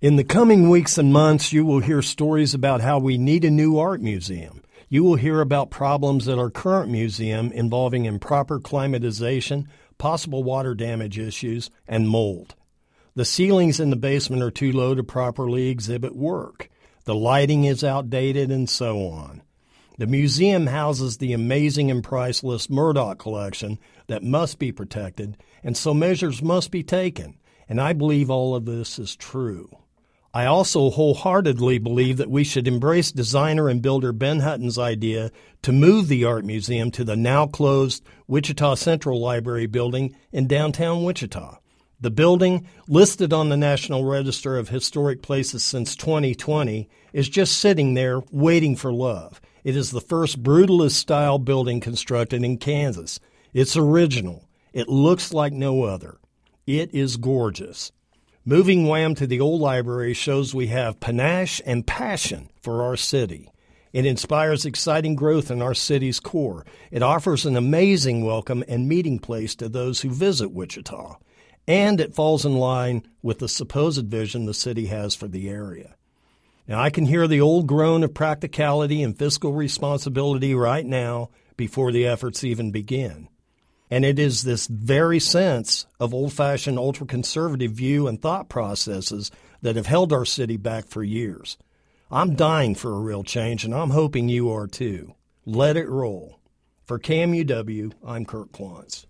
In the coming weeks and months, you will hear stories about how we need a new art museum. You will hear about problems at our current museum involving improper climatization, possible water damage issues, and mold. The ceilings in the basement are too low to properly exhibit work. The lighting is outdated, and so on. The museum houses the amazing and priceless Murdock collection that must be protected, and so measures must be taken. And I believe all of this is true. I also wholeheartedly believe that we should embrace designer and builder Ben Hutton's idea to move the art museum to the now closed Wichita Central Library building in downtown Wichita. The building, listed on the National Register of Historic Places since 2020, is just sitting there waiting for love. It is the first brutalist style building constructed in Kansas. It's original. It looks like no other. It is gorgeous. Moving WAM to the old library shows we have panache and passion for our city. It inspires exciting growth in our city's core. It offers an amazing welcome and meeting place to those who visit Wichita. And it falls in line with the supposed vision the city has for the area. Now, I can hear the old groan of practicality and fiscal responsibility right now before the efforts even begin. And it is this very sense of old fashioned ultra conservative view and thought processes that have held our city back for years. I'm dying for a real change, and I'm hoping you are too. Let it roll. For KMUW, I'm Curt Clonts.